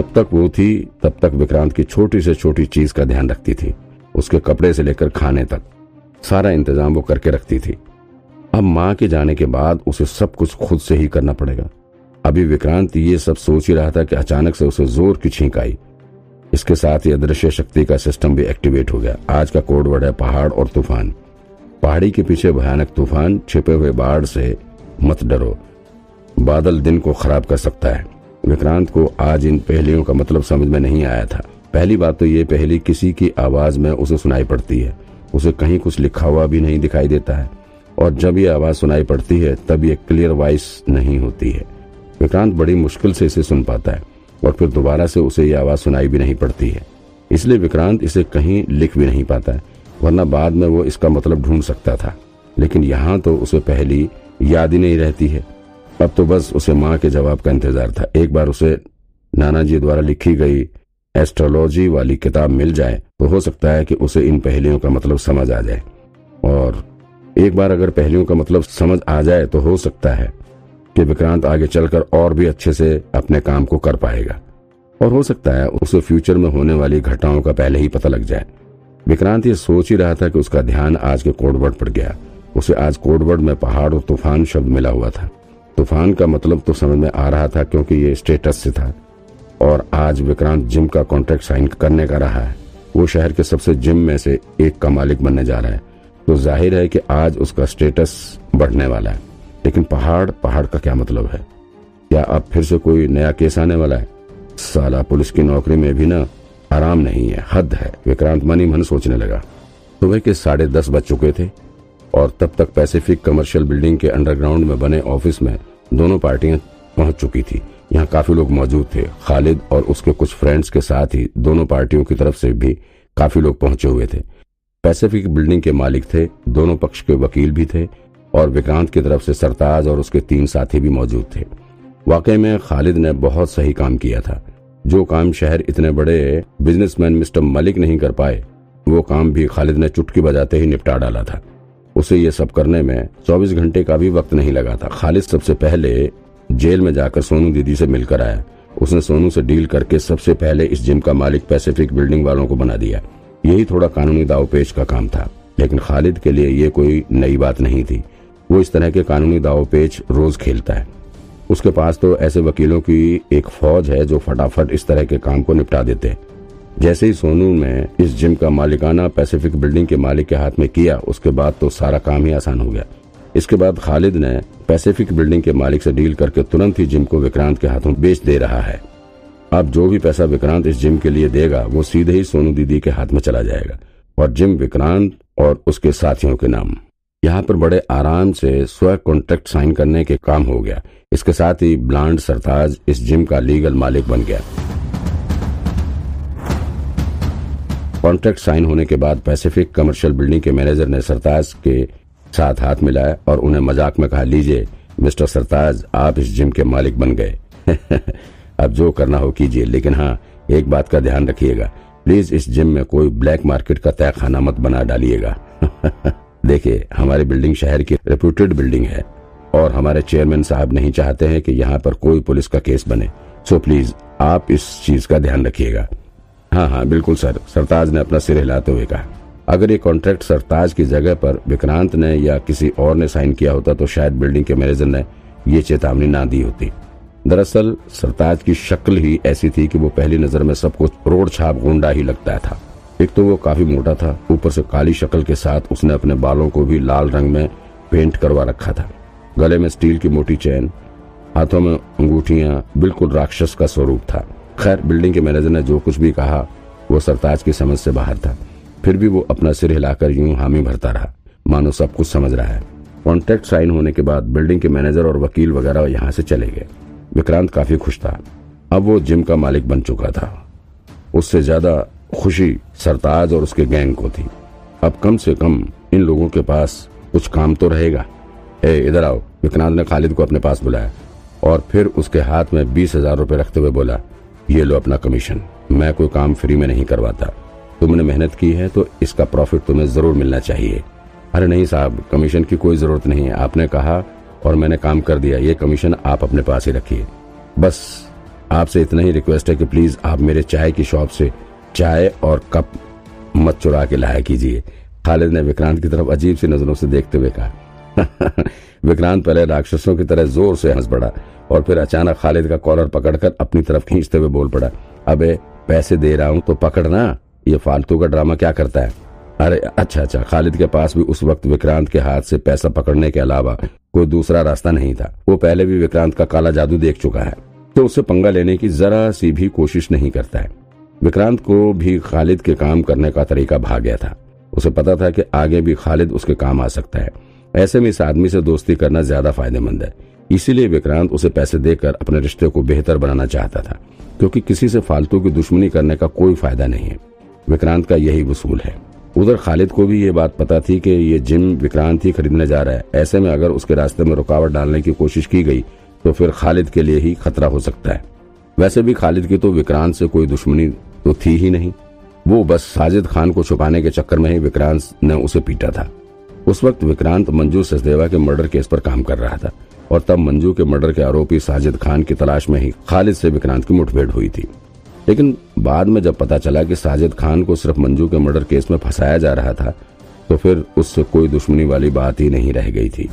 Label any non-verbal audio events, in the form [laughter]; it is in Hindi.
जब तक वो थी, तब तक विक्रांत की छोटी से छोटी चीज़ का ध्यान रखती थी, उसके कपड़े से लेकर खाने तक। सारा इंतज़ाम वो करके रखती थी। अब माँ के जाने के बाद उसे सब कुछ खुद से ही करना पड़ेगा। अभी विक्रांत ये सब सोच ही रहा था कि अचानक से उसे ज़ोर की छींक आई। इसके साथ ही अदृश्य शक्ति का सिस्टम भी एक्टिवेट हो गया। आज का कोड वर्ड है पहाड़ और तूफ़ान। पहाड़ी के पीछे भयानक तूफ़ान छिपे हुए बाढ़ से मत डरो। बादल दिन को खराब कर सकता है। विक्रांत को आज इन पहलियों का मतलब समझ में नहीं आया था। पहली बात तो ये, पहली किसी की आवाज़ में उसे सुनाई पड़ती है। उसे कहीं कुछ लिखा हुआ भी नहीं दिखाई देता है। और जब ये आवाज़ सुनाई पड़ती है, तब ये क्लियर वॉइस नहीं होती है। विक्रांत बड़ी मुश्किल से इसे सुन पाता है, और फिर दोबारा से उसे ये आवाज़ सुनाई भी नहीं पड़ती है। इसलिए विक्रांत इसे कहीं लिख भी नहीं पाता है, वरना बाद में वो इसका मतलब ढूंढ सकता था। लेकिन यहाँ तो उसे पहली याद ही नहीं रहती है। अब तो बस उसे माँ के जवाब का इंतज़ार था। एक बार उसे नाना जी द्वारा लिखी गई एस्ट्रोलॉजी वाली किताब मिल जाए तो हो सकता है कि उसे इन पहलियों का मतलब समझ आ जाए। और एक बार अगर पहलियों का मतलब समझ आ जाए तो हो सकता है कि विक्रांत आगे चलकर और भी अच्छे से अपने काम को कर पाएगा। और हो सकता है उसे फ्यूचर में होने वाली घटनाओं का पहले ही पता लग जाए। विक्रांत ये सोच ही रहा था कि उसका ध्यान आज के कोडवर्ड पर गया। उसे आज कोडवर्ड में पहाड़ और तूफ़ान शब्द मिला हुआ था। तूफ़ान का मतलब तो समझ में आ रहा था क्योंकि ये स्टेटस से था। और आज विक्रांत जिम का कॉन्ट्रैक्ट साइन करने का रहा है। वो शहर के सबसे जिम में से एक का मालिक बनने जा रहा है। तो ज़ाहिर है कि आज उसका स्टेटस बढ़ने वाला है। लेकिन पहाड़ पहाड़ का क्या मतलब है? क्या अब फिर से कोई नया केस आने वाला है? साला पुलिस की नौकरी में भी ना आराम नहीं है, हद है। विक्रांत मनी मन सोचने लगा। सुबह के साढ़े दस बज चुके थे। और तब तक पैसिफिक कमर्शियल बिल्डिंग के अंडरग्राउंड में बने ऑफ़िस में दोनों पार्टियाँ पहुँच चुकी थी। यहाँ काफ़ी लोग मौजूद थे। खालिद और उसके कुछ फ्रेंड्स के साथ ही दोनों पार्टियों की तरफ़ से भी काफ़ी लोग पहुँचे हुए थे। पैसिफिक बिल्डिंग के मालिक थे, दोनों पक्ष के वकील भी थे और विक्रांत की तरफ़ से सरताज और उसके तीन साथी भी मौजूद थे। वाकई में खालिद ने बहुत सही काम किया था। जो काम शहर इतने बड़े बिजनेसमैन मिस्टर मलिक नहीं कर पाए, वो काम भी खालिद ने चुटकी बजाते ही निपटा डाला था। उसे ये सब करने में 24 घंटे का भी वक्त नहीं लगा था। खालिद सबसे पहले जेल में जाकर सोनू दीदी से मिलकर आया। उसने सोनू से डील करके सबसे पहले इस जिम का मालिक पैसिफिक बिल्डिंग वालों को बना दिया। यही थोड़ा कानूनी दाव पेश का काम था, लेकिन खालिद के लिए ये कोई नई बात नहीं थी। वो इस तरह के कानूनी दावपेच रोज खेलता है। उसके पास तो ऐसे वकीलों की एक फौज है जो फटाफट इस तरह के काम को निपटा देते हैं। जैसे ही सोनू ने इस जिम का मालिकाना पैसिफिक बिल्डिंग के मालिक के हाथ में किया, उसके बाद तो सारा काम ही आसान हो गया। इसके बाद खालिद ने पैसिफिक बिल्डिंग के मालिक से डील करके तुरंत ही जिम को विक्रांत के हाथों बेच दे रहा है। अब जो भी पैसा विक्रांत इस जिम के लिए देगा, वो सीधे ही सोनू दीदी के हाथ में चला जाएगा। और जिम विक्रांत और उसके साथियों के नाम। यहाँ पर बड़े आराम से स्व कॉन्ट्रैक्ट साइन करने के काम हो गया। इसके साथ ही ब्लांड सरताज इस जिम का लीगल मालिक बन गया। कॉन्ट्रैक्ट साइन होने के बाद पैसिफिक कमर्शियल बिल्डिंग के मैनेजर ने सरताज के साथ हाथ मिलाया और उन्हें मज़ाक में कहा, लीजिए, मिस्टर सरताज, आप इस जिम के मालिक बन गए। [laughs] अब जो करना हो कीजिए, लेकिन हाँ एक बात का ध्यान रखिएगा। प्लीज़ इस जिम में कोई ब्लैक मार्केट का तय खाना मत बना डालिएगा। [laughs] देखिए, हमारी बिल्डिंग शहर की रेप्यूटेड बिल्डिंग है और हमारे चेयरमैन साहब नहीं चाहते हैं कि यहाँ पर कोई पुलिस का केस बने। सो प्लीज़ आप इस चीज़ का ध्यान रखिएगा। हाँ हाँ बिल्कुल सर। सरताज ने अपना सिर हिलाते हुए कहा। अगर ये कॉन्ट्रैक्ट सरताज की जगह पर विक्रांत ने या किसी और ने साइन किया होता तो शायद बिल्डिंग के मैनेजर ने ये चेतावनी ना दी होती। दरअसल, सरताज की शक्ल ही ऐसी थी कि वो पहली नज़र में सब कुछ रोड छाप गुंडा ही लगता था। एक तो वो काफ़ी मोटा था, ऊपर से काली शक्ल के साथ उसने अपने बालों को भी लाल रंग में पेंट करवा रखा था। गले में स्टील की मोटी चैन, हाथों में अंगूठियाँ, बिल्कुल राक्षस का स्वरूप था। खैर बिल्डिंग के मैनेजर ने जो कुछ भी कहा, वो सरताज की समझ से बाहर था। फिर भी वो अपना सिर हिलाकर यूँ हामी भरता रहा। मानो सब कुछ समझ रहा है। कॉन्ट्रैक्ट साइन होने के बाद बिल्डिंग के मैनेजर और वकील वगैरह यहाँ से चले गए। विक्रांत काफ़ी खुश था। अब वो जिम का मालिक बन चुका था। उससे ज़्यादा खुशी सरताज और उसके गैंग को थी। अब कम से कम इन लोगों के पास कुछ काम तो रहेगा। ए, इधर आओ। विक्रांत ने खालिद को अपने पास बुलाया और फिर उसके हाथ में बीस हज़ार रूपए रखते हुए बोला ये लो अपना कमीशन मैं कोई काम फ्री में नहीं करवाता। तुमने मेहनत की है तो इसका प्रॉफिट तुम्हें ज़रूर मिलना चाहिए। अरे नहीं साहब कमीशन की कोई ज़रूरत नहीं आपने कहा और मैंने काम कर दिया। ये कमीशन आप अपने पास ही रखिए। बस, आपसे इतना ही रिक्वेस्ट है कि प्लीज़ आप मेरे चाय की शॉप से चाय और कप मत चुरा के लाया कीजिए। खालिद ने विक्रांत की तरफ़ अजीब सी नज़रों से देखते हुए कहा [laughs] विक्रांत पहले राक्षसों की तरह ज़ोर से हंस पड़ा और फिर अचानक खालिद का कॉलर पकड़कर अपनी तरफ़ खींचते हुए बोल पड़ा, अबे, पैसे दे रहा हूँ तो पकड़ना ये फालतू का ड्रामा क्या करता है? अरे अच्छा अच्छा खालिद के पास भी उस वक्त विक्रांत के हाथ से पैसा पकड़ने के अलावा कोई दूसरा रास्ता नहीं था, वो पहले भी विक्रांत का काला जादू देख चुका है तो उससे पंगा लेने की जरा सी भी कोशिश नहीं करता है। विक्रांत को भी खालिद के काम करने का तरीका भाग गया था, उसे पता था कि आगे भी खालिद उसके काम आ सकता है। ऐसे में इस आदमी से दोस्ती करना ज़्यादा फ़ायदेमंद है। इसीलिए विक्रांत उसे पैसे देकर अपने रिश्ते को बेहतर बनाना चाहता था, क्योंकि किसी से फालतू की दुश्मनी करने का कोई फ़ायदा नहीं है। विक्रांत का यही वसूल है। उधर खालिद को भी ये बात पता थी कि ये जिम विक्रांत ही खरीदने जा रहा है। ऐसे में अगर उसके रास्ते में रुकावट डालने की कोशिश की गई तो फिर खालिद के लिए ही खतरा हो सकता है। वैसे भी खालिद की तो विक्रांत से कोई दुश्मनी तो थी ही नहीं। वो बस साजिद खान को छुपाने के चक्कर में ही विक्रांत ने उसे पीटा था। उस वक्त विक्रांत मंजू सचदेवा के मर्डर केस पर काम कर रहा था और तब मंजू के मर्डर के आरोपी साजिद खान की तलाश में ही खालिद से विक्रांत की मुठभेड़ हुई थी। लेकिन बाद में जब पता चला कि साजिद खान को सिर्फ़ मंजू के मर्डर केस में फंसाया जा रहा था तो फिर उससे कोई दुश्मनी वाली बात ही नहीं रह गई थी।